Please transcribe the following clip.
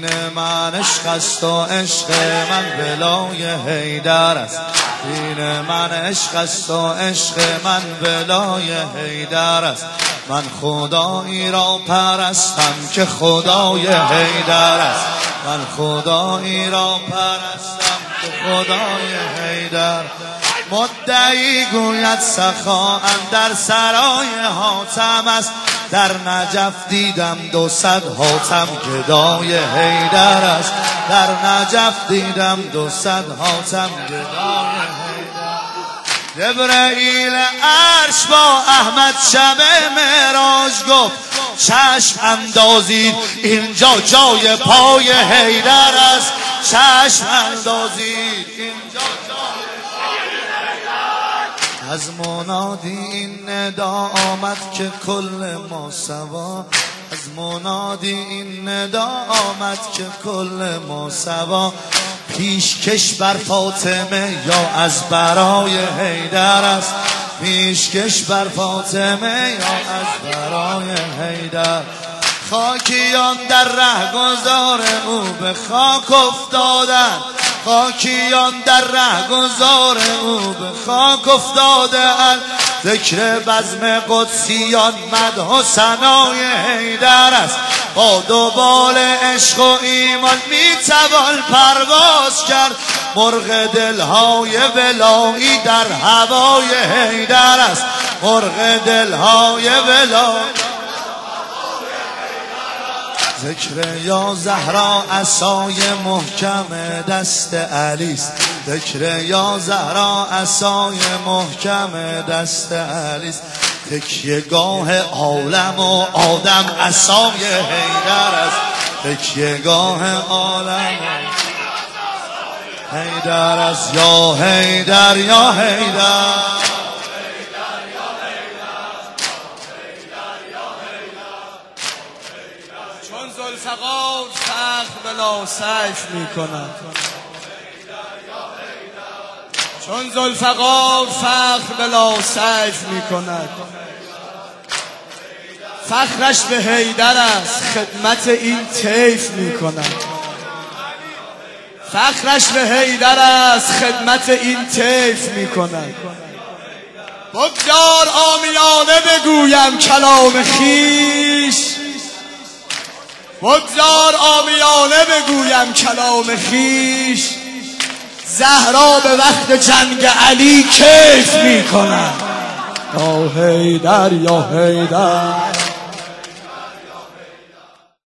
دین من عشق است و عشق من بلای حیدر است. دین من عشق است و عشق من بلای حیدر است. من خدایی را پرستم که خدای حیدر است. من خدایی را پرستم که خدای حیدر. مدعی گوید سخا در سرای حاتم است. در نجف دیدم دو صد حاتم گدای است در نجف دیدم دو صد حاتم گدای جبرئیل عرش با احمد شب معراج گفت چشم اندازید اینجا جای پای حیدر است چشم اندازید اینجا از منادی این ندا آمد که کل ما سوا. از منادی این ندا آمد که کل ما سوا. پیشکش بر فاطمه یا از برای حیدر است. پیشکش بر فاطمه یا از برای حیدر. خاکیان در ره گذار او به خاک افتادن. خاکیان در ره گذار او به خاک افتاده ذکر بزم قدسیان مده و سنای حیدر است. با دوبال عشق و ایمان می‌توان پرواز کرد. مرغ دلهای ولایی در هوای حیدر است. مرغ دلهای ولایی ذکر یا زهرا اسای محکم دست علیست ذکر یا زهرا اسای محکم دست علیست تکیه گاه عالم و آدم اسای حیدر است. تکیه گاه عالم حیدر است. یا حیدر یا حیدر. زلفقار فخر بلا سیف می کند چون زلفقار فخر بلا سیف می کند فخرش به حیدر است خدمت این تیف می کند فخرش به حیدر است خدمت این تیف می کند بگذار آمیانه بگویم کلام خیش بگذار آمیانه بگویم کلام خیش. زهرا به وقت جنگ علی کیف می‌کنن یا هیدر یا هیدر